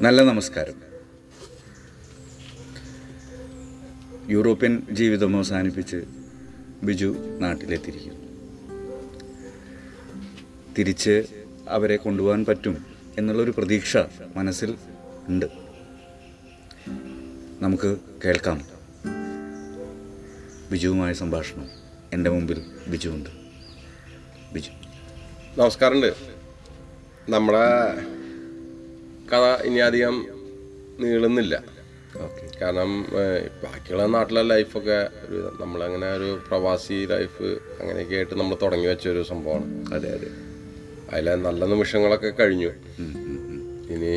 നല്ല നമസ്കാരം. യൂറോപ്യൻ ജീവിതം അവസാനിപ്പിച്ച് ബിജു നാട്ടിലെത്തിയിരിക്കുന്നു. തിരിച്ച് അവരെ കൊണ്ടുപോകാൻ പറ്റും എന്നുള്ളൊരു പ്രതീക്ഷ മനസ്സിൽ ഉണ്ട്. നമുക്ക് കേൾക്കാം. ബിജുവുമായ സംഭാഷണം. എന്റെ മുമ്പിൽ ബിജു ഉണ്ട് ബിജു. നമസ്കാരമുണ്ട്. നമ്മുടെ കഥ ഇനി അധികം നീളുന്നില്ല. കാരണം ബാക്കിയുള്ള നാട്ടിലെ ലൈഫൊക്കെ ഒരു നമ്മളങ്ങനെ ഒരു പ്രവാസി ലൈഫ് അങ്ങനെയൊക്കെ ആയിട്ട് നമ്മൾ തുടങ്ങി വെച്ച ഒരു സംഭവമാണ്. അതെ അതെ. അതിലെ നല്ല നിമിഷങ്ങളൊക്കെ കഴിഞ്ഞു. ഇനി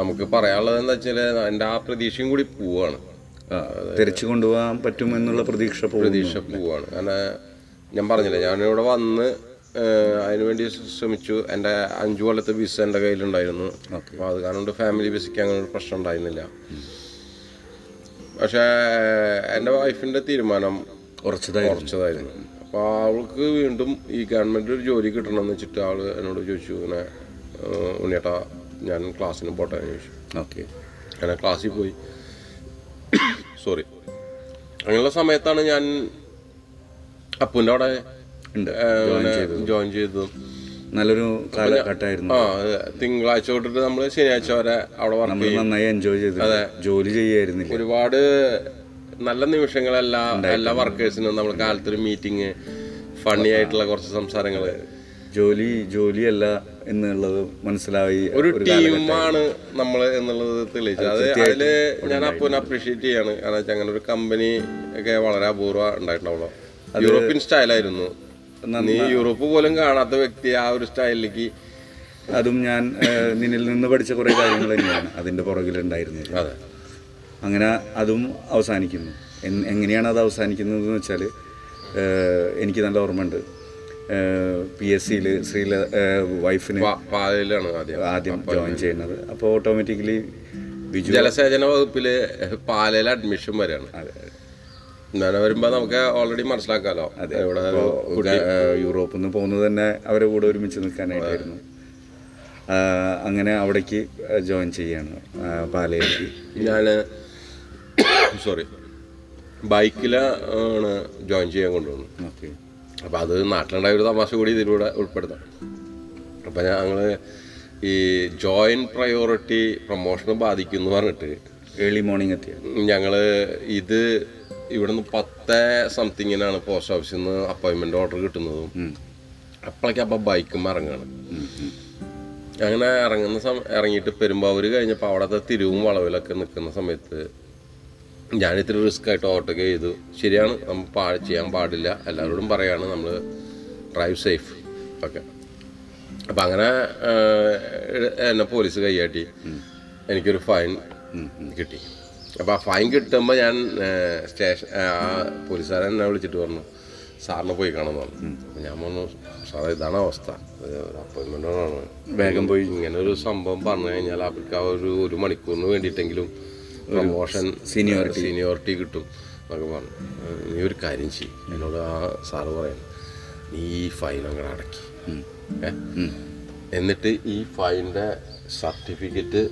നമുക്ക് പറയാനുള്ളത് എന്താ വെച്ചാൽ എന്റെ ആ പ്രതീക്ഷയും കൂടി പോവാണ് തിരിച്ചു കൊണ്ടുപോകാൻ പറ്റുമെന്നുള്ള പ്രതീക്ഷ. പ്രതീക്ഷ പോവാണ് കാരണം ഞാൻ പറഞ്ഞില്ലേ ഞാനിവിടെ വന്ന് അതിനുവേണ്ടി ശ്രമിച്ചു. എന്റെ അഞ്ചു കൊല്ലത്തെ വിസ എന്റെ കയ്യിലുണ്ടായിരുന്നു. അപ്പോൾ അത് കാരണം ഫാമിലി വിസയ്ക്ക് അങ്ങനെ ഒരു പ്രശ്നം ഉണ്ടായിരുന്നില്ല. പക്ഷേ എന്റെ വൈഫിന്റെ തീരുമാനം ഉറച്ചതായിരുന്നു. കുറച്ചതായിരുന്നു അപ്പോൾ അവൾക്ക് വീണ്ടും ഈ ഗവൺമെന്റ് ഒരു ജോലി കിട്ടണമെന്ന് വെച്ചിട്ട് അവൾ എന്നോട് ചോദിച്ചു. ഇങ്ങനെ ഉണ്ണിയേട്ടാ ഞാൻ ക്ലാസ്സിന് പോട്ടെ ചോദിച്ചു. ഓക്കെ. അങ്ങനെ ക്ലാസ്സിൽ പോയി. സോറി അങ്ങനെയുള്ള സമയത്താണ് ഞാൻ അപ്പുന്റെ അവിടെ ഉണ്ട്. ജോയിൻ ചെയ്തു നല്ലൊരു കാലഘട്ടമായിരുന്നു ആ. തിങ്കളാഴ്ച തൊട്ടിട്ട് നമ്മൾ ശനിയാഴ്ച വരെ അവിടെ വർക്ക് നമ്മൾ നന്നായി എൻജോയ് ചെയ്തു ജോലി ചെയ്യായിരുന്നില്ല. ഒരുപാട് നല്ല നിമിഷങ്ങളെല്ലാം എല്ലാ വർക്കേഴ്സിനും നമ്മൾ കാലത്തൊരു മീറ്റിംഗ് ഫണ്ണി ആയിട്ടുള്ള കുറച്ച് സംസാരങ്ങൾ ജോലി ജോലിയല്ല എന്നുള്ളത് മനസ്സിലായി ഒരു ടീമാണ് നമ്മൾ എന്നുള്ളത് തെളിയിച്ചത്. അത് അതിൽ ഞാൻ അപ്പോൾ അപ്രീഷിയേറ്റ് ചെയ്യാണ്. കാരണം വെച്ചാൽ അങ്ങനെ ഒരു കമ്പനി ഒക്കെ വളരെ അപൂർവ ഉണ്ടായിട്ടുണ്ടാവുള്ളൂ. യൂറോപ്യൻ സ്റ്റൈലായിരുന്നു നീ യൂറോപ്പ് പോലും കാണാത്ത വ്യക്തി ആ ഒരു സ്റ്റൈലിലേക്ക്. അതും ഞാൻ നിന്നിൽ നിന്ന് പഠിച്ച കുറേ കാര്യങ്ങൾ തന്നെയാണ് അതിന്റെ പുറകിലുണ്ടായിരുന്നത് അതെ. അങ്ങനെ അതും അവസാനിക്കുന്നു. എങ്ങനെയാണ് അത് അവസാനിക്കുന്നത് എന്ന് വെച്ചാൽ എനിക്ക് നല്ല ഓർമ്മയുണ്ട്. പി എസ് സിയിൽ ശ്രീല വൈഫിന് ആദ്യം. ആദ്യം ജോയിൻ ചെയ്യുന്നത്. അപ്പോൾ ഓട്ടോമാറ്റിക്കലി ജലസേചന വകുപ്പിൽ പാലയിൽ അഡ്മിഷൻ വരെയാണ്. അതെ. അങ്ങനെ വരുമ്പോ നമുക്ക് ഓൾറെഡി മനസ്സിലാക്കാലോ. ഇവിടെ യൂറോപ്പിൽ നിന്ന് പോകുന്നത് തന്നെ അവരെ കൂടെ ഒരുമിച്ച് നിൽക്കാനായിട്ടായിരുന്നു. അങ്ങനെ അവിടേക്ക് ജോയിൻ ചെയ്യാണ് പാലയിലേക്ക് ഞാൻ സോറി ബൈക്കിലാണ് ജോയിൻ ചെയ്യാൻ കൊണ്ടുവന്നത്. ഓക്കെ. അപ്പൊ അത് നാട്ടിലുണ്ടായ ഒരു തമാശ കൂടി ഇതിലൂടെ ഉൾപ്പെടുത്താം. അപ്പൊ ഞങ്ങൾ ഈ ജോയിൻ പ്രയോറിറ്റി പ്രൊമോഷൻ ബാധിക്കും എന്ന് പറഞ്ഞിട്ട് ഏർലി മോർണിംഗ് എത്തിയ? ഞങ്ങൾ ഇത് ഇവിടുന്ന് പത്ത് സംതിങ്ങിനാണ് പോസ്റ്റ് ഓഫീസിൽ നിന്ന് അപ്പോയിൻമെന്റ് ഓർഡർ കിട്ടുന്നതും. അപ്പോഴേക്കും അപ്പം ബൈക്കും ഇറങ്ങുകയാണ് അങ്ങനെ ഇറങ്ങുന്ന സമയം ഇറങ്ങിയിട്ട് പെരുമ്പാവൂർ കഴിഞ്ഞപ്പോൾ അവിടുത്തെ തിരുവും വളവിലൊക്കെ നിൽക്കുന്ന സമയത്ത് ഞാൻ ഇത്തിരി റിസ്ക് ആയിട്ട് ഓവർടേക്ക് ചെയ്തു. ശരിയാണ് നമ്മൾ പാ ചെയ്യാൻ പാടില്ല. എല്ലാവരോടും പറയാണ് നമ്മൾ ഡ്രൈവ് സേഫ് ഓക്കെ അപ്പം അങ്ങനെ എന്നെ പോലീസ് കൈയാട്ടി. എനിക്കൊരു ഫൈൻ കിട്ടി. അപ്പോൾ ആ ഫൈൻ കിട്ടുമ്പോൾ ഞാൻ സ്റ്റേഷൻ ആ പോലീസുകാരൻ എന്നെ വിളിച്ചിട്ട് പറഞ്ഞു സാറിനെ പോയി കാണുമെന്ന് പറഞ്ഞു. ഞാൻ പറഞ്ഞു സാറേ ഇതാണ് അവസ്ഥ. അപ്പോയിൻമെന്റാണ് വേഗം പോയി. ഇങ്ങനെ ഒരു സംഭവം പറഞ്ഞു കഴിഞ്ഞാൽ അവർക്ക് ആ ഒരു ഒരു മണിക്കൂറിന് വേണ്ടിയിട്ടെങ്കിലും പ്രമോഷൻ സീനിയോറിറ്റി സീനിയോറിറ്റി കിട്ടും എന്നൊക്കെ പറഞ്ഞു. നീ ഒരു കാര്യം ചെയ്യും. എന്നോട് ആ സാറ് പറയുന്നു നീ ഈ ഫൈൻ അങ്ങനെ അടക്കി. എന്നിട്ട് ഈ ഫൈന്റെ സർട്ടിഫിക്കറ്റ്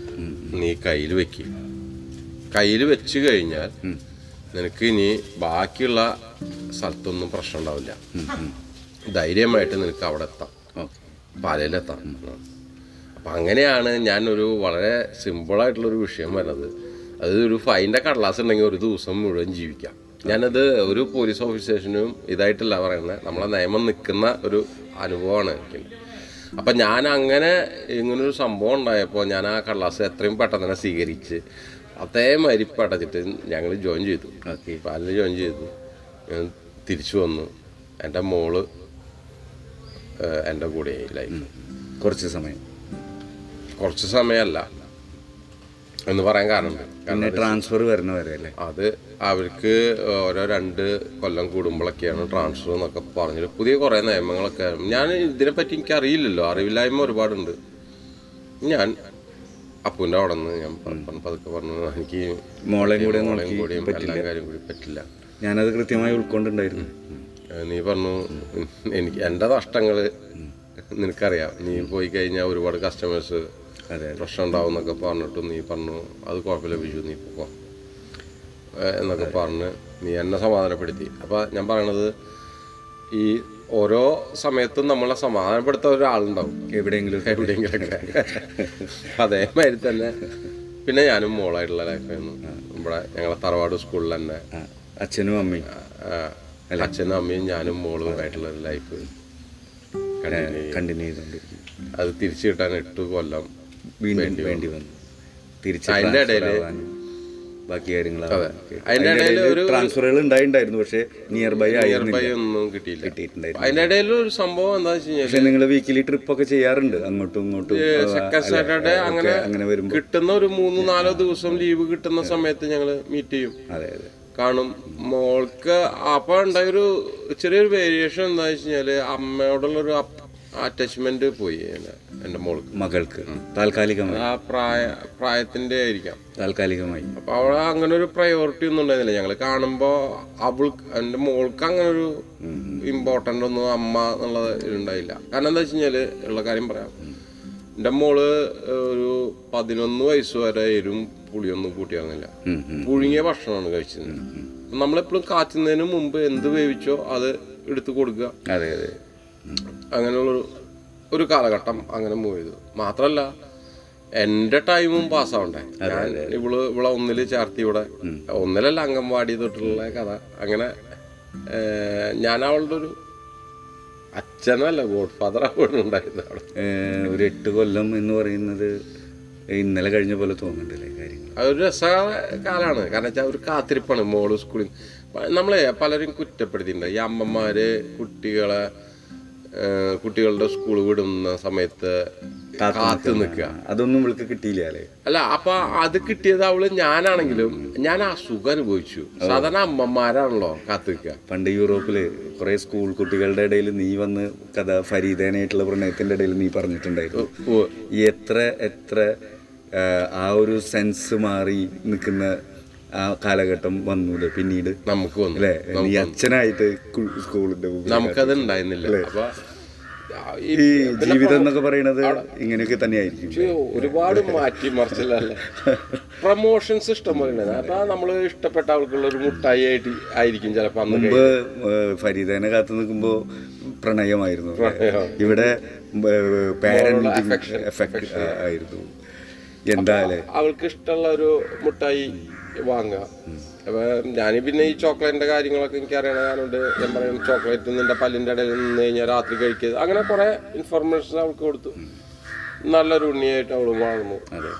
നീ കയ്യിൽ വെക്കും. കയ്യിൽ വെച്ച് കഴിഞ്ഞാൽ നിനക്ക് ഇനി ബാക്കിയുള്ള സ്ഥലത്തൊന്നും പ്രശ്നം ഉണ്ടാവില്ല. ധൈര്യമായിട്ട് നിനക്ക് അവിടെ എത്താം. പാലയിലെത്താം അപ്പം അങ്ങനെയാണ് ഞാനൊരു വളരെ സിമ്പിളായിട്ടുള്ളൊരു വിഷയം വരുന്നത് അത് ഒരു ഫൈന്റെ കടലാസ് ഉണ്ടെങ്കിൽ ഒരു ദിവസം മുഴുവൻ ജീവിക്കാം. ഞാനത് ഒരു പോലീസ് ഓഫീസേഷനും ഇതായിട്ടല്ല പറയുന്നത് നമ്മളെ നിയമം നിൽക്കുന്ന ഒരു അനുഭവമാണ് എനിക്ക്. അപ്പം ഞാൻ അങ്ങനെ ഇങ്ങനൊരു സംഭവം ഉണ്ടായപ്പോൾ ഞാൻ ആ കടലാസ് എത്രയും പെട്ടെന്ന് തന്നെ സ്വീകരിച്ച് അതേമാതിരി പടച്ചിട്ട് ഞങ്ങൾ ജോയിൻ ചെയ്തു. ഓക്കെ. പാലിൽ ജോയിൻ ചെയ്തു. ഞാൻ തിരിച്ചു വന്നു. എന്റെ മോൾ എന്റെ കൂടെ ലൈഫ് കുറച്ച് സമയം. കുറച്ച് സമയമല്ല. എന്ന് പറയാൻ കാരണം പിന്നെ ട്രാൻസ്ഫർ വരുന്ന വരെ അല്ലേ? അത് അവർക്ക് ഓരോ രണ്ട് കൊല്ലം കൂടുമ്പോഴൊക്കെയാണ് ട്രാൻസ്ഫർ എന്നൊക്കെ പറഞ്ഞിട്ട് പുതിയ കുറേ നിയമങ്ങളൊക്കെ. ഞാൻ ഇതിനെപ്പറ്റി എനിക്ക് അറിയില്ലല്ലോ അറിവില്ലായ്മ ഒരുപാടുണ്ട്. ഞാൻ അപ്പൂന്റെ അവിടെ നിന്ന് ഞാൻ പതുക്കെ പറഞ്ഞു എനിക്ക് മോളെയും കൂടെ മോളെയും കൂടി കൂടിയും എല്ലാ കാര്യം കൂടി പറ്റില്ല. ഞാനത് കൃത്യമായി ഉൾക്കൊണ്ടുണ്ടായിരുന്നു. നീ പറഞ്ഞു എനിക്ക് എന്റെ നഷ്ടങ്ങൾ നിനക്കറിയാം. നീ പോയി കഴിഞ്ഞാൽ ഒരുപാട് കസ്റ്റമേഴ്സ് അതെ പ്രശ്നം ഉണ്ടാവും എന്നൊക്കെ പറഞ്ഞിട്ട് നീ പറഞ്ഞു അത് കുഴപ്പമില്ല വിഷു നീ പോക്കോ. എന്നൊക്കെ പറഞ്ഞ് നീ എന്നെ സമാധാനപ്പെടുത്തി. അപ്പം ഞാൻ പറയണത് ഈ ഓരോ സമയത്തും നമ്മളെ സമാധാനപ്പെടുത്താൻ ഒരാളുണ്ടാവും. എവിടെയെങ്കിലും എവിടെയെങ്കിലൊക്കെ. അതേമാതിരി തന്നെ. പിന്നെ ഞാനും മോളായിട്ടുള്ള ലൈഫായിരുന്നു. നമ്മുടെ ഞങ്ങളെ തറവാട് സ്കൂളിൽ തന്നെ. അച്ഛനും അമ്മയും? അച്ഛനും അമ്മയും ഞാനും മോളും ആയിട്ടുള്ള ലൈഫ് കണ്ടിന്യൂ ചെയ്തുകൊണ്ടിരിക്കും അത് തിരിച്ചു കിട്ടാൻ എട്ട് കൊല്ലം വേണ്ടി വന്നു. തിരിച്ചു ഇടയിൽ ആവാനും. ബാക്കി കാര്യങ്ങളാണ്. ട്രാൻസ്ഫറുകൾ ഉണ്ടായിട്ടുണ്ടായിരുന്നു പക്ഷേ നിയർ ബൈ നിയർ ബൈ ഒന്നും കിട്ടിയില്ല. കിട്ടിയിട്ടുണ്ടായിരുന്നു അതിന്റെ ഇടയിൽ ഒരു സംഭവം എന്താ വെച്ച് കഴിഞ്ഞാൽ നിങ്ങൾ വീക്കിലി ട്രിപ്പ് ഒക്കെ ചെയ്യാറുണ്ട്? അങ്ങോട്ടും ഇങ്ങോട്ടും? സെക്കൻഡ് സാറ്റർഡേ അങ്ങനെ അങ്ങനെ വരുമ്പോൾ കിട്ടുന്ന ഒരു മൂന്ന് നാലോ ദിവസം ലീവ് കിട്ടുന്ന സമയത്ത് ഞങ്ങൾ മീറ്റ് ചെയ്യും. അതെ അതെ. കാണും മോൾക്ക് അപ്പൊ ഉണ്ടായൊരു ചെറിയൊരു വേരിയേഷൻ എന്താ വെച്ച് കഴിഞ്ഞാൽ അമ്മയോടുള്ള ഒരു അറ്റാച്ച്മെന്റ് പോയി. എന്റെ- എന്റെ മോൾക്ക്. മകൾക്ക്. താൽക്കാലികമായി. ആ പ്രായ പ്രായത്തിന്റെ ആയിരിക്കാം. താൽക്കാലികമായി. അപ്പോൾ അവളെ അങ്ങനെ ഒരു പ്രയോറിറ്റി ഒന്നും ഉണ്ടായിരുന്നില്ല. ഞങ്ങൾ കാണുമ്പോൾ അവൾക്ക് എന്റെ മോൾക്ക് അങ്ങനെ ഒരു ഇമ്പോർട്ടന്റ് ഒന്നും അമ്മ എന്നുള്ളത് ഉണ്ടായില്ല കാരണം എന്താ വെച്ച് കഴിഞ്ഞാൽ ഉള്ള കാര്യം പറയാം. എന്റെ മോൾ ഒരു പതിനൊന്ന് വയസ്സ് വരെ എരും പുളിയൊന്നും കൂട്ടിയാകുന്നില്ല. പുഴുങ്ങിയ ഭക്ഷണമാണ് കഴിച്ചത് നമ്മളെപ്പോഴും കാച്ചുന്നതിന് മുമ്പ് എന്ത് വേവിച്ചോ അത് എടുത്തു കൊടുക്കുക. അതെ അതെ. അങ്ങനെയുള്ളൊരു ഒരു കാലഘട്ടം അങ്ങനെ മൂവ് ചെയ്തു. മാത്രല്ല എന്റെ ടൈമും പാസ്സാവണ്ടേ ഞാൻ ഇവൾ ഇവിടെ ഒന്നിൽ ചേർത്തി ഇവിടെ. ഒന്നിലല്ല അംഗൻവാടി തൊട്ടുള്ള കഥ. അങ്ങനെ ഞാൻ അവളുടെ ഒരു അച്ഛനല്ല ഗോഡ് ഫാദർ ഉണ്ടായിരുന്നു അവിടെ. ഒരു എട്ട് കൊല്ലം എന്ന് പറയുന്നത് ഇന്നലെ കഴിഞ്ഞ പോലെ തോന്നുന്നുണ്ടല്ലേ കാര്യങ്ങൾ അതൊരു രസ കാലാണ്. കാരണം വെച്ചാൽ ഒരു കാത്തിരിപ്പാണ് മോൾ സ്കൂളിൽ. നമ്മളെ പലരും കുറ്റപ്പെടുത്തിയിട്ടുണ്ട്. ഈ അമ്മമാര് കുട്ടികളെ കുട്ടികളുടെ സ്കൂൾ വിടുന്ന സമയത്ത് കാത്തു നിൽക്കുക. അതൊന്നും ഇവൾക്ക് കിട്ടിയില്ല അല്ലേ? അല്ല അപ്പൊ അത് കിട്ടിയത് അവൾ ഞാനാണെങ്കിലും ഞാൻ ആ സുഖം അനുഭവിച്ചു. സാധാരണ അമ്മമാരാണല്ലോ കാത്തു നിൽക്കുക. പണ്ട് യൂറോപ്പിൽ കുറെ സ്കൂൾ കുട്ടികളുടെ ഇടയിൽ നീ വന്ന് കഥ ഫരീദേനായിട്ടുള്ള പ്രണയത്തിന്റെ ഇടയിൽ നീ പറഞ്ഞിട്ടുണ്ടായിരുന്നു. എത്ര എത്ര ആ, ആ ഒരു സെൻസ് മാറി നിൽക്കുന്ന ആ കാലഘട്ടം വന്നു പിന്നീട്? നമുക്ക് വന്നു. അല്ലേ? നീ അച്ഛനായിട്ട് സ്കൂളിന്റെ നമുക്കത് ഉണ്ടായിരുന്നില്ല അപ്പൊ ഈ ജീവിതം എന്നൊക്കെ പറയുന്നത് ഇങ്ങനെയൊക്കെ തന്നെയായിരിക്കും ഒരുപാട് മാറ്റി മറിച്ചില്ലല്ലേ പ്രൊമോഷൻസ് ഇഷ്ടം പോലെ അപ്പൊ നമ്മൾ ഇഷ്ടപ്പെട്ട ആൾക്കുള്ള ഒരു മുട്ടായി ആയിട്ട് ആയിരിക്കും ചിലപ്പോ മുമ്പ് ഫരീദേനെ കാത്തു നിൽക്കുമ്പോ പ്രണയമായിരുന്നു ഇവിടെ പാരന്റ് എഫക്ട് ആയിരുന്നു. എന്താ അവൾക്ക് ഇഷ്ടമുള്ള ഒരു മുട്ടായി വാങ്ങുക. അപ്പൊ ഞാൻ പിന്നെ ഈ ചോക്ലേറ്റിന്റെ കാര്യങ്ങളൊക്കെ എനിക്ക് അറിയണ കാരണമുണ്ട് ഞാൻ പറയും ചോക്ലേറ്റ് നിന്റെ പല്ലിന്റെ ഇടയിൽ നിന്ന് കഴിഞ്ഞാൽ രാത്രി കഴിക്കുക അങ്ങനെ കുറെ ഇൻഫർമേഷൻ അവൾക്ക് കൊടുത്തു. നല്ലൊരു ഉണ്ണിയായിട്ട് അവൾ വളർന്നു. അതെ.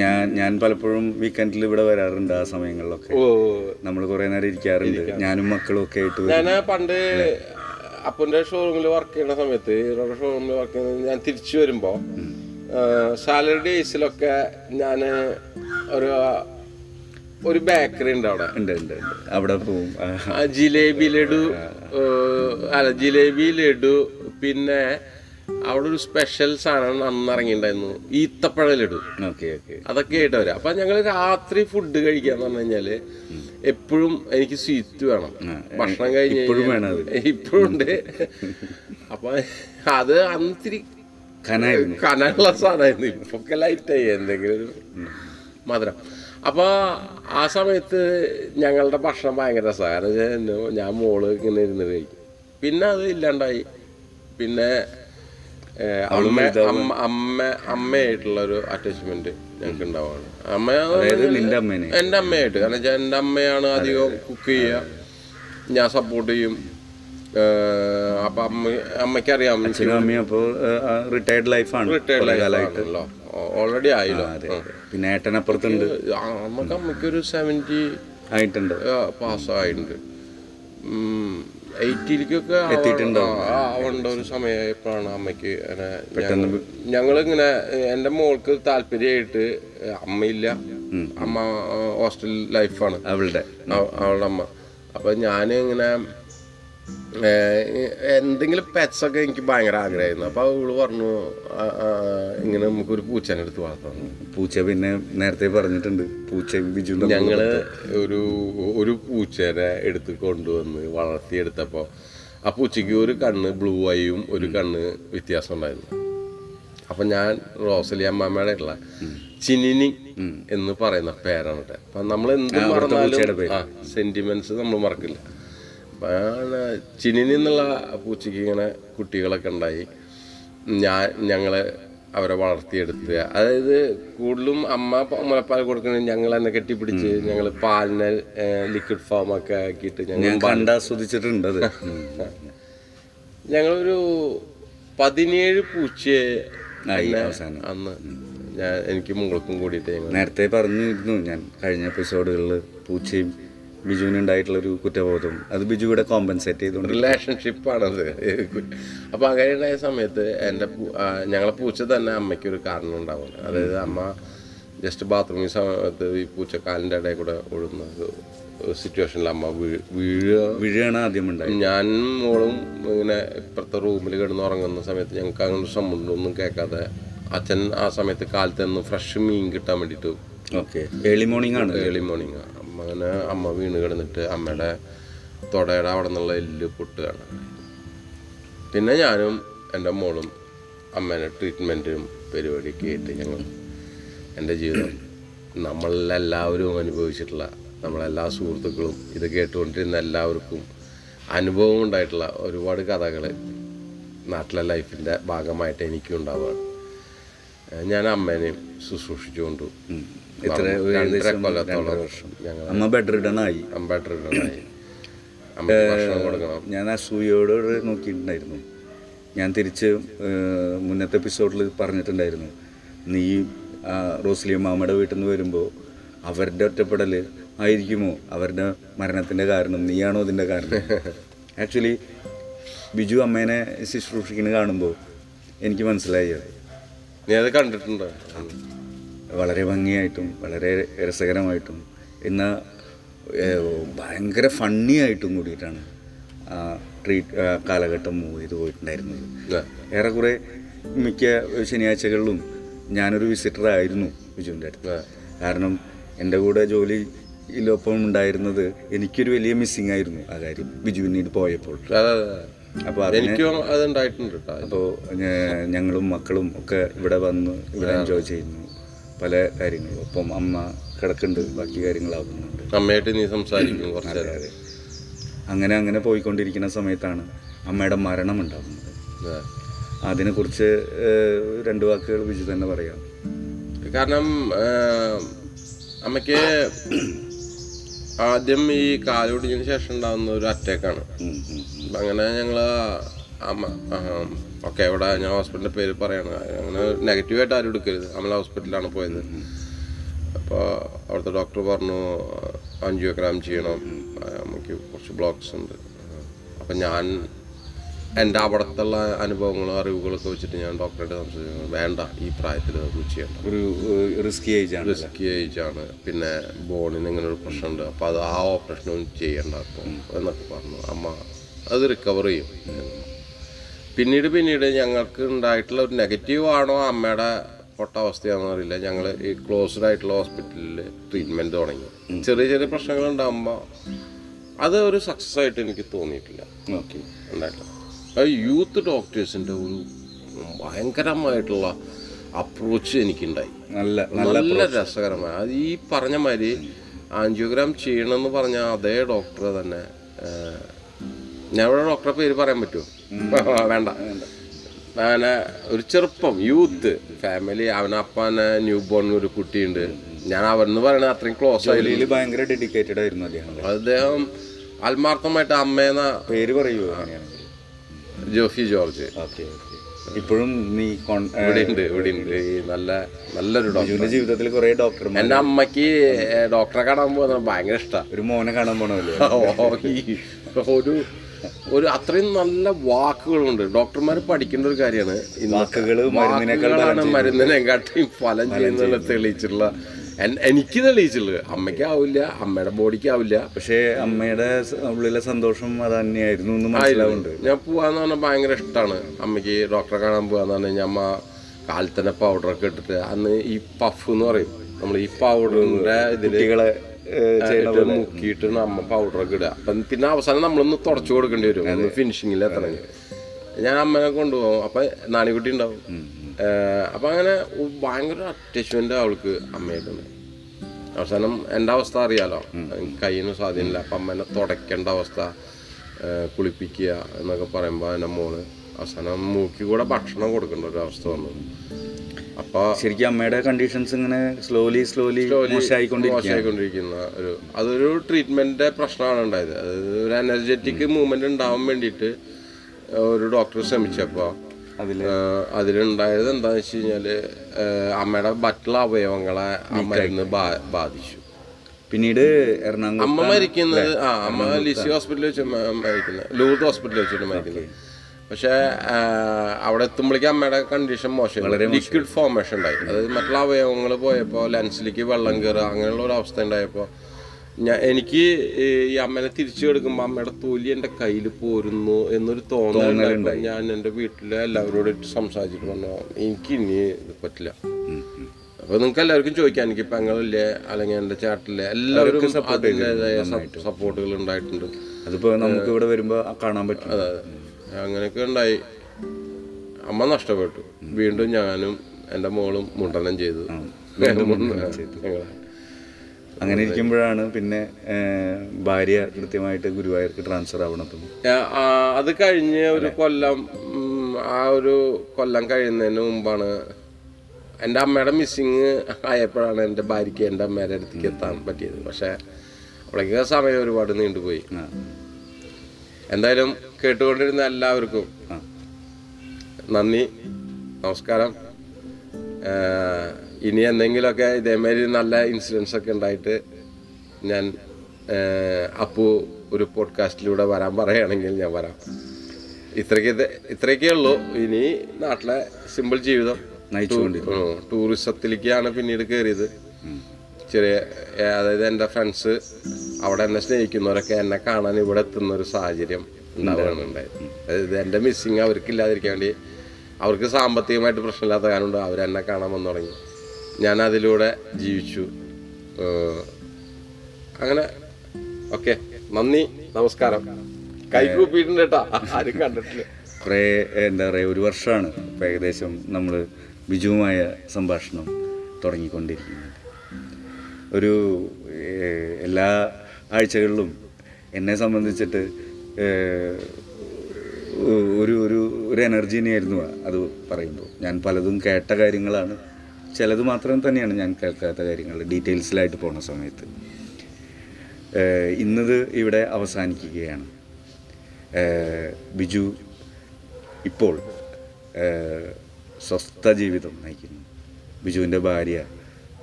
ഞാൻ ഞാൻ പലപ്പോഴും വീക്കെൻഡിൽ ഇവിടെ വരാറുണ്ട് ആ സമയങ്ങളിലൊക്കെ. ഓ നമ്മൾ കുറെ നേരം ഇരിക്കാറുണ്ട്. ഞാനും മക്കളും ഒക്കെ ആയിട്ട് ഞാൻ പണ്ട് അപ്പന്റെ ഷോറൂമിൽ വർക്ക് ചെയ്യുന്ന സമയത്ത് ഷോറൂമിൽ വർക്ക് ചെയ്യുന്ന ഞാൻ തിരിച്ചു വരുമ്പോ സാലറി ഡേയ്സിലൊക്കെ ഞാൻ ഒരു ഒരു ബേക്കറി ഉണ്ട് അവിടെ. ഉണ്ട് ഉണ്ട് അവിടെ പോവും. ജിലേബി ലഡു അല്ല ജിലേബി ലഡു പിന്നെ അവിടെ ഒരു സ്പെഷ്യൽ സാധനം അന്ന് ഇറങ്ങിയിട്ടുണ്ടായിരുന്നു ഈത്തപ്പഴ ലഡു. Okay okay. അതൊക്കെ ആയിട്ട് വരാം. അപ്പൊ ഞങ്ങൾ രാത്രി ഫുഡ് കഴിക്കാന്ന് പറഞ്ഞു കഴിഞ്ഞാൽ എപ്പോഴും എനിക്ക് സ്വീറ്റ് വേണം. ഭക്ഷണം കഴിഞ്ഞ് ഇപ്പോഴും ഉണ്ട്. അപ്പൊ അത് അന്ന് ഇത്തിരി കനായിരുന്നു. കനുള്ള സാധനമായിരുന്നു. ഇപ്പൊക്കെ ലൈറ്റായി എന്തെങ്കിലും ഒരു മധുരം. അപ്പോൾ ആ സമയത്ത് ഞങ്ങളുടെ ഭക്ഷണം ഭയങ്കര രസമാണ് കാരണം ഞാൻ മോൾ ഇങ്ങനെ ഇരുന്ന് കഴിക്കും. പിന്നെ അത് ഇല്ലാണ്ടായി. പിന്നെ അമ്മ അമ്മ അമ്മ അമ്മയായിട്ടുള്ള ഒരു അറ്റാച്ച്മെന്റ് ഞങ്ങൾക്ക് ഉണ്ടാവുകയാണ് അമ്മ എന്റെ അമ്മയായിട്ട്. കാരണം എന്റെ അമ്മയാണ് അധികം കുക്ക് ചെയ്യുക. ഞാൻ സപ്പോർട്ട് ചെയ്യും. അപ്പൊ അമ്മ അമ്മയ്ക്കറിയാം അച്ഛനും അമ്മയും അപ്പോൾ റിട്ടയർഡ് ലൈഫാണ് റിട്ടയർഡ് ഓൾറെഡി ആയില്ലോ. പിന്നെ ഏട്ടനപ്പുറത്തുണ്ട്. അമ്മയ്ക്ക് നമുക്ക് അമ്മയ്ക്കൊരു സെവന്റി ആയിട്ടുണ്ട്. പാസ്സായിട്ടുണ്ട്. എയ്റ്റിയിലേക്കൊക്കെ ആവേണ്ട ഒരു സമയപ്പോഴാണ് അമ്മയ്ക്ക് ഞങ്ങളിങ്ങനെ എന്റെ മോൾക്ക് താല്പര്യമായിട്ട് അമ്മയില്ല. അമ്മ ഹോസ്റ്റൽ ലൈഫാണ് അവളുടെ. അവ- അവളുടെ അമ്മ. അപ്പൊ ഞാൻ ഇങ്ങനെ എന്തെങ്കിലും പെറ്റ്സ് ഒക്കെ എനിക്ക് ഭയങ്കര ആഗ്രഹമായിരുന്നു. അപ്പൊ അവൾ പറഞ്ഞു ഇങ്ങനെ നമുക്കൊരു പൂച്ചനെ എടുത്ത് വളർത്താം. പൂച്ച പിന്നെ നേരത്തെ പറഞ്ഞിട്ടുണ്ട് പൂച്ച ബിജു ഞങ്ങൾ ഒരു ഒരു പൂച്ചേനെ എടുത്ത് കൊണ്ടുവന്ന് വളർത്തിയെടുത്തപ്പോ ആ പൂച്ചയ്ക്ക് ഒരു കണ്ണ് ബ്ലൂ ആയും ഒരു കണ്ണ് വ്യത്യാസം ഉണ്ടായിരുന്നു. അപ്പൊ ഞാൻ റോസലി അമ്മാമ്മയുടെ ഉള്ള ചിനിനി എന്ന് പറയുന്ന പേരാണ് കേട്ടോ. അപ്പൊ നമ്മൾ എന്ത് പറഞ്ഞാലും സെന്റിമെന്റ്സ് നമ്മൾ മറക്കില്ല. ചിനിനി എന്നുള്ള പൂച്ചയ്ക്ക് ഇങ്ങനെ കുട്ടികളൊക്കെ ഉണ്ടായി. ഞാൻ ഞങ്ങൾ അവരെ വളർത്തിയെടുത്ത്. അതായത് കൂടുതലും അമ്മ മുലപ്പാൽ കൊടുക്കണ ഞങ്ങൾ തന്നെ കെട്ടിപ്പിടിച്ച് ഞങ്ങൾ പാലിനെ ലിക്വിഡ് ഫോം ഒക്കെ ആക്കിയിട്ട് ഞങ്ങൾ പണ്ട് ആസ്വദിച്ചിട്ടുണ്ട് അത്. ഞങ്ങളൊരു പതിനേഴ് പൂച്ചയെ അന്ന് ഞാൻ എനിക്ക് മുകൾക്കും കൂടിയിട്ട് നേരത്തെ പറഞ്ഞിരുന്നു ഞാൻ കഴിഞ്ഞ എപ്പിസോഡുകളിൽ പൂച്ചയും ബിജുവിന് ഉണ്ടായിട്ടുള്ളൊരു കുറ്റബോധം. അത് ബിജു ഇവിടെ കോമ്പൻസേറ്റ് ചെയ്തുകൊണ്ട് റിലേഷൻഷിപ്പാണത് അപ്പൊ അങ്ങനെ ഉണ്ടായ സമയത്ത് എന്റെ ഞങ്ങളെ പൂച്ച തന്നെ അമ്മയ്ക്ക് ഒരു കാരണം ഉണ്ടാവും അതായത് അമ്മ ജസ്റ്റ് ബാത്റൂമിൽ സമയത്ത് ഈ പൂച്ച കാലിന്റെ ഇടയിൽ കൂടെ ഒഴുന്ന സിറ്റുവേഷനിൽ അമ്മ വീഴുകയാണ് വീഴുക ആദ്യം ഉണ്ടായി ഞാൻ മോളും ഇങ്ങനെ ഇപ്പുറത്തെ റൂമിൽ കിടന്ന് ഉറങ്ങുന്ന സമയത്ത് ഞങ്ങൾക്ക് അങ്ങനെ സമ്മണ്ടൊന്നും കേൾക്കാതെ അച്ഛൻ ആ സമയത്ത് കാലത്ത് നിന്ന് ഫ്രഷ് മീൻ കിട്ടാൻ വേണ്ടിയിട്ട് ഓക്കെ ഏർലി മോർണിംഗ് ആണ്. ഏർലി മോർണിംഗ് അങ്ങനെ അമ്മ വീണ് കിടന്നിട്ട് അമ്മയുടെ തൊടയുടെ അവിടെ നിന്നുള്ള എല്ല് പൊട്ടുകയാണ്. പിന്നെ ഞാനും എന്റെ മോളും അമ്മേനെ ട്രീറ്റ്മെന്റും പരിപാടിയൊക്കെ ആയിട്ട് ഞങ്ങൾ എന്റെ ജീവിതം നമ്മളെല്ലാവരും അനുഭവിച്ചിട്ടുള്ള നമ്മളെല്ലാ സുഹൃത്തുക്കളും ഇത് കേട്ടുകൊണ്ടിരുന്ന എല്ലാവർക്കും അനുഭവം ഉണ്ടായിട്ടുള്ള ഒരുപാട് കഥകൾ നാട്ടിലെ ലൈഫിന്റെ ഭാഗമായിട്ട് എനിക്കും ഉണ്ടാവുകയാണ്. ഞാൻ അമ്മേനെയും ശുശ്രൂഷിച്ചുകൊണ്ടു. ഏകദേശം കൊല്ലത്തോളം അമ്മ ബെഡ് റിഡൺ ആയി ഭക്ഷണം കൊടുക്കണം. ഞാൻ അസൂയോട് നോക്കിയിട്ടുണ്ടായിരുന്നു. ഞാൻ തിരിച്ച് മുന്നത്തെ എപ്പിസോഡിൽ പറഞ്ഞിട്ടുണ്ടായിരുന്നു. നീ റോസ്ലിയും റോസ്ലി മാമയുടെ വീട്ടിൽ നിന്ന് വരുമ്പോൾ അവരുടെ ഒറ്റപ്പെടൽ ആയിരിക്കുമോ? അവരുടെ മരണത്തിന്റെ കാരണം നീയാണോ അതിന്റെ കാരണം? ആക്ച്വലി ബിജു അമ്മേനെ ശുശ്രൂഷിക്കുന്നത് കാണുമ്പോൾ എനിക്ക് മനസ്സിലായി നീ അത് കണ്ടിട്ടുണ്ടോ? വളരെ ഭംഗിയായിട്ടും വളരെ രസകരമായിട്ടും എന്നാൽ ഭയങ്കര ഫണ്ണി ആയിട്ടും കൂടിയിട്ടാണ് ആ ട്രീറ്റ് ആ കാലഘട്ടം മൂവ് ചെയ്ത് പോയിട്ടുണ്ടായിരുന്നത്. ഏറെക്കുറെ മിക്ക ശനിയാഴ്ചകളിലും ഞാനൊരു വിസിറ്റർ ആയിരുന്നു ബിജുവിന്റെ അടുത്ത്. കാരണം എന്റെ കൂടെ ജോലി ഇതിലൊപ്പം ഉണ്ടായിരുന്നത് എനിക്കൊരു വലിയ മിസ്സിങ് ആയിരുന്നു ആ കാര്യം ബിജു പിന്നീട് പോയപ്പോൾ. അപ്പോൾ അതിനെ എനിക്കും അത് അപ്പോൾ ഞങ്ങളും മക്കളും ഒക്കെ ഇവിടെ വന്ന് ഇവിടെ എൻജോയ് ചെയ്യുന്നു. പല കാര്യങ്ങളും. ഒപ്പം അമ്മ കിടക്കുന്നുണ്ട്. ബാക്കി കാര്യങ്ങളാവുന്നുണ്ട്. അമ്മയായിട്ട് നീ സംസാരിക്കും അതെ അങ്ങനെ അങ്ങനെ പോയിക്കൊണ്ടിരിക്കുന്ന സമയത്താണ് അമ്മയുടെ മരണം ഉണ്ടാകുന്നത്. അതിനെക്കുറിച്ച് രണ്ട് വാക്കുകൾ വിജു തന്നെ പറയാം. കാരണം അമ്മയ്ക്ക് ആദ്യം ഈ കാലൊടിഞ്ഞതിന് ശേഷം ഉണ്ടാകുന്ന ഒരു അറ്റാക്കാണ്. അങ്ങനെ ഞങ്ങൾ അമ്മ ഓക്കെ ഇവിടെ ഞാൻ ഹോസ്പിറ്റലിന്റെ പേര് പറയാണ്. അങ്ങനെ നെഗറ്റീവായിട്ട് ആരും എടുക്കരുത്. നമ്മൾ ഹോസ്പിറ്റലിലാണ് പോയത്. അപ്പോൾ അവിടുത്തെ ഡോക്ടർ പറഞ്ഞു അഞ്ചിയോഗ്രാം ചെയ്യണം. അമ്മയ്ക്ക് കുറച്ച് ബ്ലോക്സ് ഉണ്ട്. അപ്പം ഞാൻ എന്റെ അവിടത്തുള്ള അനുഭവങ്ങളും അറിവുകളൊക്കെ വെച്ചിട്ട് ഞാൻ ഡോക്ടറായിട്ട് സംസാരിച്ചു വേണ്ട ഈ പ്രായത്തിൽ ഒന്നും ചെയ്യണ്ട. ഒരു റിസ്കി ഏജ് ആണ് റിസ്കി ഏജ് ആണ്. പിന്നെ ബോണിന് ഇങ്ങനെ ഒരു പ്രശ്നമുണ്ട്. അപ്പോൾ അത് ആ ഓപ്പറേഷനൊന്നും ചെയ്യണ്ട എന്നൊക്കെ പറഞ്ഞു. അമ്മ അത് റിക്കവർ ചെയ്യും. പിന്നീട് പിന്നീട് ഞങ്ങൾക്ക് ഉണ്ടായിട്ടുള്ള ഒരു നെഗറ്റീവ് ആണോ അമ്മയുടെ പൊട്ട അവസ്ഥയാണെന്ന് അറിയില്ല. ഞങ്ങൾ ഈ ക്ലോസ്ഡ് ആയിട്ടുള്ള ഹോസ്പിറ്റലിൽ ട്രീറ്റ്മെന്റ് തുടങ്ങി. ചെറിയ ചെറിയ പ്രശ്നങ്ങൾ ഉണ്ടാകുമ്പോൾ അത് ഒരു സക്സസ് ആയിട്ട് എനിക്ക് തോന്നിയിട്ടില്ല. ഓക്കെ ഉണ്ടായിട്ടില്ല അത് യൂത്ത് ഡോക്ടേഴ്സിന്റെ ഒരു ഭയങ്കരമായിട്ടുള്ള അപ്രോച്ച് എനിക്കുണ്ടായി. നല്ല നല്ല രസകരമായ. അത് ഈ പറഞ്ഞ മാതിരി ആൻജിയോഗ്രാം ചെയ്യണമെന്ന് പറഞ്ഞ അതേ ഡോക്ടറെ തന്നെ ഞാൻ ഇവിടെ ഡോക്ടറെ പേര് പറയാൻ പറ്റുമോ? വേണ്ട. അങ്ങനെ ഒരു ചെറുപ്പം യൂത്ത് ഫാമിലി അവനപ്പന ന്യൂ ബോൺ ഒരു കുട്ടിയുണ്ട്. ഞാൻ അവനെന്ന് പറയണത് അത്രയും ക്ലോസ് ജോലിയിൽ ഭയങ്കര ഡെഡിക്കേറ്റഡ് ആയിരുന്നു അദ്ദേഹം. അദ്ദേഹം ആത്മാർത്ഥമായിട്ട് അമ്മേന്ന പേര് പറയൂ ജോഫി ജോർജ്. ഇപ്പോഴും നീ ഇവിടെ ഉണ്ട് ഇവിടെ ഉണ്ട്. ഈ നല്ല നല്ലൊരു ഡോക്ടർ ജീവിതത്തിൽ കുറെ ഡോക്ടർ എന്റെ അമ്മയ്ക്ക് ഡോക്ടറെ കാണാൻ പോകുന്നത് ഭയങ്കര ഇഷ്ടമാണ് ഒരു മോനെ കാണാൻ പോണല്ലേ ഒരു ഒരു അത്രയും നല്ല വാക്കുകളുണ്ട്. ഡോക്ടർമാർ പഠിക്കേണ്ട ഒരു കാര്യമാണ്. വാക്കുകളാണ് മരുന്നിനെക്കാട്ടിയും ഫലം ചെയ്യുന്നുള്ള തെളിയിച്ചിട്ടുള്ള എനിക്ക് തെളിയിച്ചുള്ളത് അമ്മയ്ക്കാവില്ല അമ്മയുടെ ബോഡിക്ക് ആവില്ല പക്ഷേ അമ്മയുടെ ഉള്ളിലെ സന്തോഷം അത് തന്നെയായിരുന്നു എന്ന് മനസ്സിലാവുന്നുണ്ട്. ഞാൻ പോവാന്ന് പറഞ്ഞാൽ ഭയങ്കര ഇഷ്ടമാണ് അമ്മയ്ക്ക് ഡോക്ടറെ കാണാൻ പോവാന്ന് പറഞ്ഞു കഴിഞ്ഞാൽ അമ്മ കാലത്തന്നെ പൗഡറൊക്കെ ഇട്ടിട്ട്. അന്ന് ഈ പഫ് എന്ന് പറയും. നമ്മൾ ഈ പൗഡറിന്റെ ഇതിൽ മുക്കിയിട്ട് അമ്മ പൗഡറൊക്കെ ഇടുക. അപ്പം പിന്നെ അവസാനം നമ്മളൊന്ന് തുടച്ചു കൊടുക്കേണ്ടി വരും. ഒന്ന് ഫിനിഷിങ്ങിൽ എത്തണമെങ്കിൽ ഞാൻ അമ്മനെ കൊണ്ടുപോകും. അപ്പം നാണിക്കുട്ടി ഉണ്ടാവും. അപ്പം അങ്ങനെ ഭയങ്കര അറ്റാച്ച്മെന്റ് അവൾക്ക് അമ്മയായിട്ടുണ്ട് അവസാനം എന്റെ അവസ്ഥ അറിയാലോ. കയ്യിന് സ്വാധീനമില്ല. അപ്പം അമ്മേനെ തുടയ്ക്കേണ്ട അവസ്ഥ കുളിപ്പിക്കുക എന്നൊക്കെ പറയുമ്പോൾ എന്റെ മോൾ അവസാനം മൂക്കി കൂടെ ഭക്ഷണം കൊടുക്കേണ്ട ഒരു അവസ്ഥ വന്നു. അപ്പോൾ ശരിക്കും അമ്മയുടെ കണ്ടീഷൻസ് ഇങ്ങനെ സ്ലോലി സ്ലോലി മോശമായിക്കൊണ്ടിരിക്കുന്ന ഒരു അതൊരു ട്രീറ്റ്മെന്റിന്റെ പ്രശ്നമാണ് ഉണ്ടായത്. അതായത് ഒരു എനർജറ്റിക് മൂവ്മെന്റ് ഉണ്ടാവാൻ വേണ്ടിയിട്ട് ഒരു ഡോക്ടർ ശ്രമിച്ചപ്പോ അതിൽ? അതിലുണ്ടായത് എന്താന്ന് വെച്ച് കഴിഞ്ഞാൽ അമ്മയുടെ മറ്റുള്ള അവയവങ്ങളെ മരുന്ന് ബാധിച്ചു. പിന്നീട് എറണാകുളം അമ്മ മരിക്കുന്നത് ആ അമ്മ ലിസി ഹോസ്പിറ്റലിൽ വെച്ച് മരിക്കുന്നത്. ലൂർദ് ഹോസ്പിറ്റലിൽ വെച്ചിട്ട് മരിക്കുന്നത്. പക്ഷേ അവിടെ എത്തുമ്പോഴേക്കും അമ്മയുടെ കണ്ടീഷൻ മോശമായി. ലിക്വിഡ് ഫോർമേഷൻ ഉണ്ടായി. അതായത് മറ്റുള്ള അവയവങ്ങൾ പോയപ്പോൾ ലെൻസിലേക്ക് വെള്ളം കയറുക അങ്ങനെയുള്ള ഒരു അവസ്ഥ ഉണ്ടായപ്പോൾ ഞാൻ എനിക്ക് ഈ അമ്മനെ തിരിച്ചു കൊടുക്കുമ്പോൾ അമ്മയുടെ തൊലി എന്റെ കയ്യിൽ പോരുന്നു എന്നൊരു തോന്നലുണ്ട് ഞാൻ എന്റെ വീട്ടിലെ എല്ലാവരോടും സംസാരിച്ചിട്ട് പറഞ്ഞു എനിക്ക് ഇനി ഇത് പറ്റില്ല. അപ്പോൾ നിങ്ങൾക്ക് എല്ലാവർക്കും ചോദിക്കാം എനിക്ക് പെങ്ങളില്ലേ അല്ലെങ്കിൽ എന്റെ ചേട്ടനില്ലേ എല്ലാവരും സപ്പോർട്ട് സപ്പോർട്ടുകൾ ഉണ്ടായിട്ടുണ്ട്. അതിപ്പോ നമുക്ക് ഇവിടെ വരുമ്പോ കാണാൻ പറ്റും. അതെ അതെ. അങ്ങനെയൊക്കെ ഉണ്ടായി. അമ്മ നഷ്ടപ്പെട്ടു. വീണ്ടും ഞാനും എന്റെ മോളും മുണ്ടനം ചെയ്തു. അങ്ങനെ ഇരിക്കുമ്പോഴാണ് പിന്നെ ഭാര്യ കൃത്യമായിട്ട് ഗുരുവായൂർക്ക് ട്രാൻസ്ഫർ ആവണത്. അത് കഴിഞ്ഞ് ഒരു കൊല്ലം ആ ഒരു കൊല്ലം കഴിയുന്നതിന് മുമ്പാണ് എന്റെ അമ്മയുടെ മിസ്സിങ് ആയപ്പോഴാണ് എന്റെ ഭാര്യയ്ക്ക് എന്റെ അമ്മയുടെ അടുത്തേക്ക് എത്താൻ പറ്റിയത്. പക്ഷേ അപ്പോഴേക്ക് സമയം ഒരുപാട് നീണ്ടുപോയി. എന്തായാലും കേട്ടുകൊണ്ടിരുന്ന എല്ലാവർക്കും നന്ദി നമസ്കാരം. ഇനി എന്തെങ്കിലുമൊക്കെ ഇതേമാതിരി നല്ല ഇൻസിഡൻസ് ഒക്കെ ഉണ്ടായിട്ട് ഞാൻ അപ്പു ഒരു പോഡ്കാസ്റ്റിലൂടെ വരാൻ പറയുകയാണെങ്കിൽ ഞാൻ വരാം. ഇത്രയ്ക്ക് ഇത് ഇത്രയൊക്കെ ഉള്ളൂ. ഇനി നാട്ടിലെ സിമ്പിൾ ജീവിതം. ടൂറിസത്തിലേക്കാണ് പിന്നീട് കയറിയത്. ചെറിയ അതായത് എന്റെ ഫ്രണ്ട്സ് അവിടെ എന്നെ സ്നേഹിക്കുന്നവരൊക്കെ എന്നെ കാണാൻ ഇവിടെ എത്തുന്ന ഒരു സാഹചര്യം. ഉണ്ടാവുകയാണ് ഉണ്ടായത് അതായത് എന്റെ മിസ്സിങ് അവർക്ക് ഇല്ലാതിരിക്കാൻ വേണ്ടി അവർക്ക് സാമ്പത്തികമായിട്ട് പ്രശ്നമില്ലാത്ത കാരണമുണ്ട് അവരെന്നെ കാണാൻ വന്നു തുടങ്ങി. ഞാൻ അതിലൂടെ ജീവിച്ചു. അങ്ങനെ. ഓക്കെ. നന്ദി. നമസ്കാരം. കൈ കൂപ്പിയിട്ടുണ്ട് കേട്ടാ. ആരും കണ്ടിട്ടില്ല. കുറേ എന്താ പറയുക ഒരു വർഷമാണ് ഇപ്പം ഏകദേശം നമ്മൾ ബിജുവുമായ സംഭാഷണം തുടങ്ങിക്കൊണ്ടിരിക്കുന്നത്. ഒരു എല്ലാ ആഴ്ചകളിലും എന്നെ സംബന്ധിച്ചിട്ട് ഒരു ഒരു ഒരു എനർജി തന്നെയായിരുന്നു അത് പറയുമ്പോൾ. ഞാൻ പലതും കേട്ട കാര്യങ്ങളാണ്. ചിലത് മാത്രം തന്നെയാണ് ഞാൻ കേൾക്കാത്ത കാര്യങ്ങൾ. ഡീറ്റെയിൽസിലായിട്ട് പോണ സമയത്ത്. ഇന്നത് ഇവിടെ അവസാനിക്കുകയാണ്. ബിജു ഇപ്പോൾ സ്വസ്ഥ ജീവിതം നയിക്കുന്നു. ബിജുവിന്റെ ഭാര്യ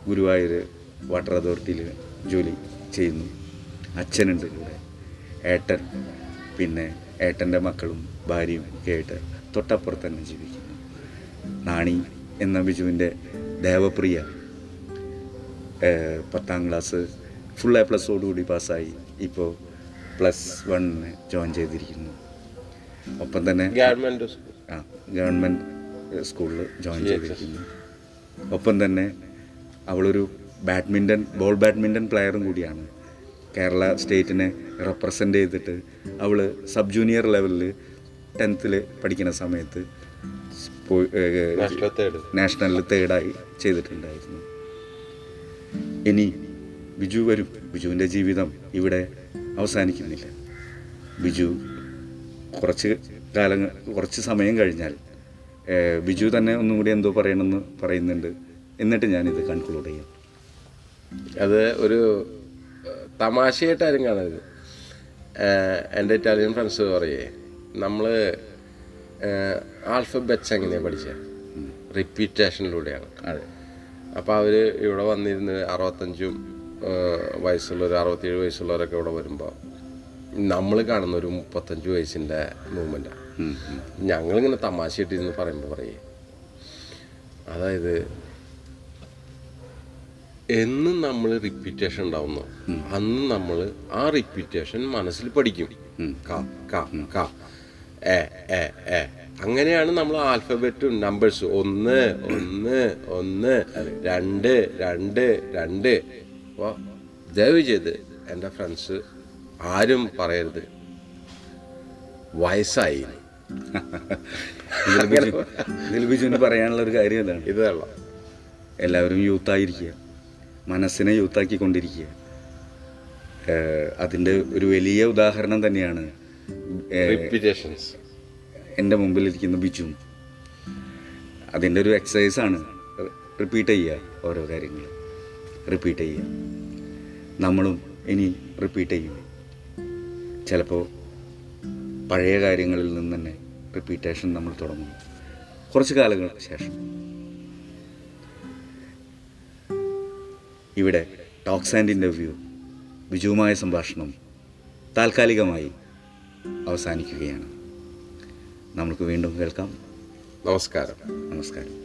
ഗുരുവായൂർ വാട്ടർ അതോറിറ്റിയിൽ ജോലി ചെയ്യുന്നു. അച്ഛനുണ്ട് ഇവിടെ. ഏട്ടൻ. പിന്നെ ഏട്ടന്റെ മക്കളും ഭാര്യയും ഒക്കെ ആയിട്ട് തൊട്ടപ്പുറത്ത് തന്നെ ജീവിക്കുന്നു. നാണി എന്ന ബിജുവിന്റെ ദേവപ്രിയ പത്താം ക്ലാസ് ഫുൾ എ പ്ലസോടുകൂടി പാസ്സായി. ഇപ്പോൾ പ്ലസ് വണ്ണിന് ജോയിൻ ചെയ്തിരിക്കുന്നു. ഒപ്പം തന്നെ ഗവൺമെന്റ് ആ ഗവൺമെന്റ് സ്കൂളിൽ ജോയിൻ ചെയ്തിരിക്കുന്നു. ഒപ്പം തന്നെ അവളൊരു ബാഡ്മിന്റൺ ബോൾ ബാഡ്മിന്റൺ പ്ലെയറും കൂടിയാണ്. കേരള സ്റ്റേറ്റിനെ റെപ്രസെന്റ് ചെയ്തിട്ട് അവൾ സബ് ജൂനിയർ ലെവലിൽ ടെൻത്തിൽ പഠിക്കുന്ന സമയത്ത് പോയി നാഷണലിൽ തേർഡായി ചെയ്തിട്ടുണ്ടായിരുന്നു. ഇനി ബിജു വരും. ബിജുവിന്റെ ജീവിതം ഇവിടെ അവസാനിക്കുന്നില്ല. ബിജു കുറച്ച് കാലം കുറച്ച് സമയം കഴിഞ്ഞാൽ ബിജു തന്നെ ഒന്നും കൂടി എന്തോ പറയണമെന്ന് പറയുന്നുണ്ട്. എന്നിട്ട് ഞാനിത് കൺക്ലൂഡ് ചെയ്യാം. അത് ഒരു തമാശയായിട്ടാരും കാണരുത്. എന്റെ ഇറ്റാലിയൻ ഫ്രണ്ട്സ് പറയേ നമ്മൾ ആൽഫബറ്റ്സ് എങ്ങനെയാണ് പഠിച്ചത് റിപ്പീറ്റേഷനിലൂടെയാണ് അതെ. അപ്പോൾ അവർ ഇവിടെ വന്നിരുന്ന് അറുപത്തഞ്ചും വയസ്സുള്ളവർ അറുപത്തേഴ് വയസ്സുള്ളവരൊക്കെ ഇവിടെ വരുമ്പോൾ നമ്മൾ കാണുന്ന ഒരു മുപ്പത്തഞ്ച് വയസ്സിന്റെ മൂവ്മെന്റാണ് ഞങ്ങളിങ്ങനെ തമാശ ഇട്ടിരുന്ന് പറയുമ്പോൾ പറയേ അതായത് എന്നും നമ്മൾ റിപ്പീറ്റേഷൻ ഉണ്ടാവുന്ന. അന്ന് നമ്മൾ ആ റിപ്പീറ്റേഷൻ മനസ്സിൽ പഠിക്കും. ക ക ക. A A A. അങ്ങനെയാണ് നമ്മൾ ആൽഫബറ്റും നമ്പേഴ്സ് ഒന്ന് ഒന്ന് ഒന്ന് രണ്ട് രണ്ട് രണ്ട്. അപ്പോൾ ദയവ് ചെയ്ത് എന്റെ ഫ്രണ്ട്സ് ആരും പറയരുത്. വയസ്സായി. ബിജു പറയാനുള്ള ഒരു കാര്യം എന്താണ് ഇത് വെള്ളം എല്ലാവരും യൂത്തായിരിക്കുക മനസ്സിനെ യൂത്താക്കിക്കൊണ്ടിരിക്കുക. അതിന്റെ ഒരു വലിയ ഉദാഹരണം തന്നെയാണ് എന്റെ മുമ്പിലിരിക്കുന്ന ബിജു. അതിന്റെ ഒരു എക്സസൈസാണ് റിപ്പീറ്റ് ചെയ്യുക ഓരോ കാര്യങ്ങൾ. റിപ്പീറ്റ് ചെയ്യുക. നമ്മളും ഇനി റിപ്പീറ്റ് ചെയ്യും. ചിലപ്പോൾ പഴയ കാര്യങ്ങളിൽ നിന്ന് തന്നെ റിപ്പീറ്റേഷൻ നമ്മൾ തുടങ്ങും. കുറച്ച് കാലങ്ങൾക്ക് ശേഷം. ഇവിടെ ടോക്സ് ആൻഡ് ഇന്റർവ്യൂ ബിജുവുമായ സംഭാഷണം താൽക്കാലികമായി അവസാനിക്കുകയാണ്. നമുക്ക് വീണ്ടും കേൾക്കാം. നമസ്കാരം. നമസ്കാരം.